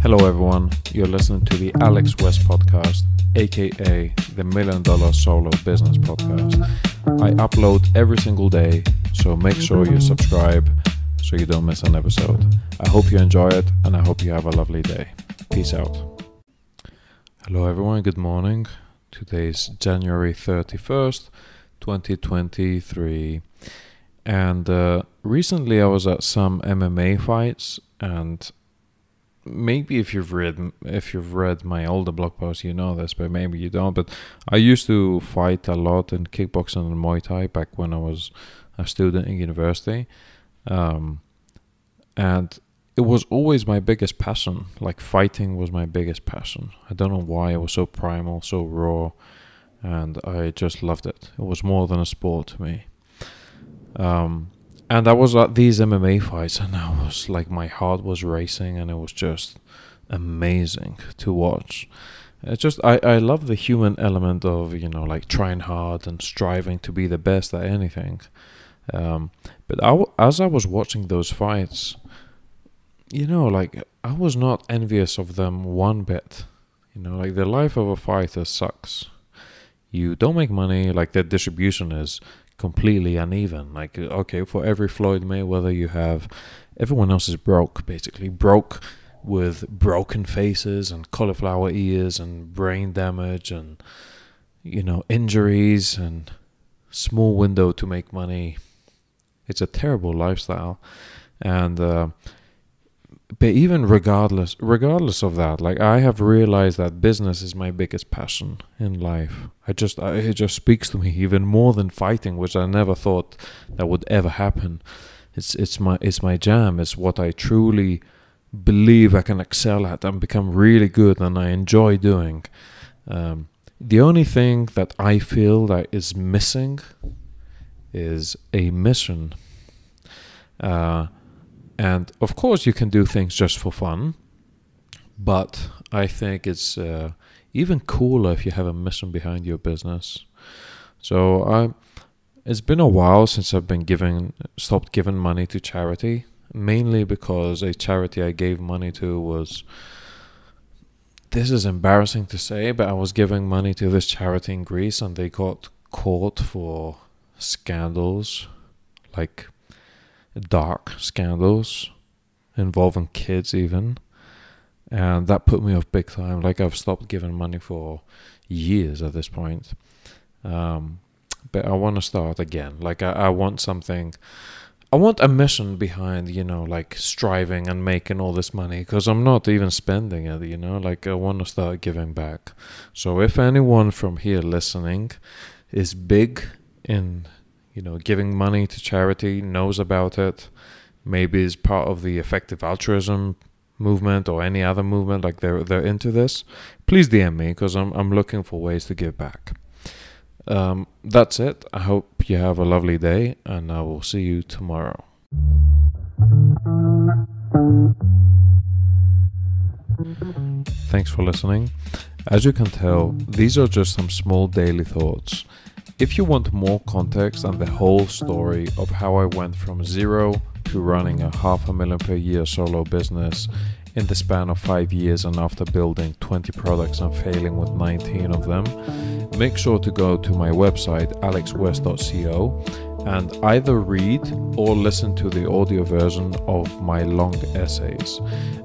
Hello, everyone. You're listening to the Alex West podcast, aka the Million Dollar Solo Business Podcast. I upload every single day, so make sure you subscribe so you don't miss an episode. I hope you enjoy it and I hope you have a lovely day. Peace out. Hello, everyone. Good morning. Today's January 31st, 2023. And uh, recently I was at some MMA fights and maybe if you've read if you've read my older blog posts you know this but maybe you don't. But i used to fight a lot in kickboxing and muay thai back when i was a student in university. Um, and it was always my biggest passion. Like fighting was my biggest passion. I don't know why it was so primal so raw and i just loved it. It was more than a sport to me um, and I was at these MMA fights, and I was like, my heart was racing, and it was just amazing to watch. It's just I I love the human element of you know like trying hard and striving to be the best at anything. Um, but I as I was watching those fights, you know, like I was not envious of them one bit. You know, like the life of a fighter sucks. You don't make money, like the distribution is completely uneven. Like, okay, for every Floyd Mayweather, you have everyone else is broke, basically broke with broken faces and cauliflower ears and brain damage and you know injuries and small window to make money. It's a terrible lifestyle, and uh, but even regardless regardless of that like i have realized that business is my biggest passion in life. I just I, it just speaks to me even more than fighting which i never thought that would ever happen. It's it's my it's my jam. It's what i truly believe i can excel at and become really good and i enjoy doing. Um, the only thing that i feel that is missing is a mission. Uh, and of course, you can do things just for fun, but I think it's uh, even cooler if you have a mission behind your business. So I, it's been a while since I've been giving, stopped giving money to charity, mainly because a charity I gave money to was. This is embarrassing to say, but I was giving money to this charity in Greece, and they got caught for scandals, like dark scandals involving kids even. And that put me off big time. Like i've stopped giving money for years at this point. Um, but i want to start again. Like I, I want something i want a mission behind you know like striving and making all this money because i'm not even spending it you know? Like i want to start giving back. So if anyone from here listening is big in you know, giving money to charity, knows about it, maybe is part of the effective altruism movement or any other movement, like they're they're into this, please DM me because I'm I'm looking for ways to give back. Um, that's it. I hope you have a lovely day, and I will see you tomorrow. Thanks for listening. As you can tell, these are just some small daily thoughts if you want more context and the whole story of how I went from zero to running a half a million per year solo business in the span of five years and after building 20 products and failing with 19 of them, make sure to go to my website alexwest.co and either read or listen to the audio version of my long essays.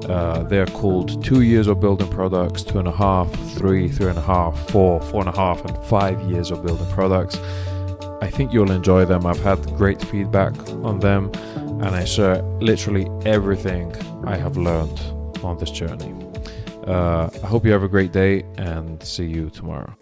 Uh, they're called Two Years of Building Products, Two and a Half, Three, Three and a Half, Four, Four and a Half, and Five Years of Building Products. I think you'll enjoy them. I've had great feedback on them, and I share literally everything I have learned on this journey. Uh, I hope you have a great day and see you tomorrow.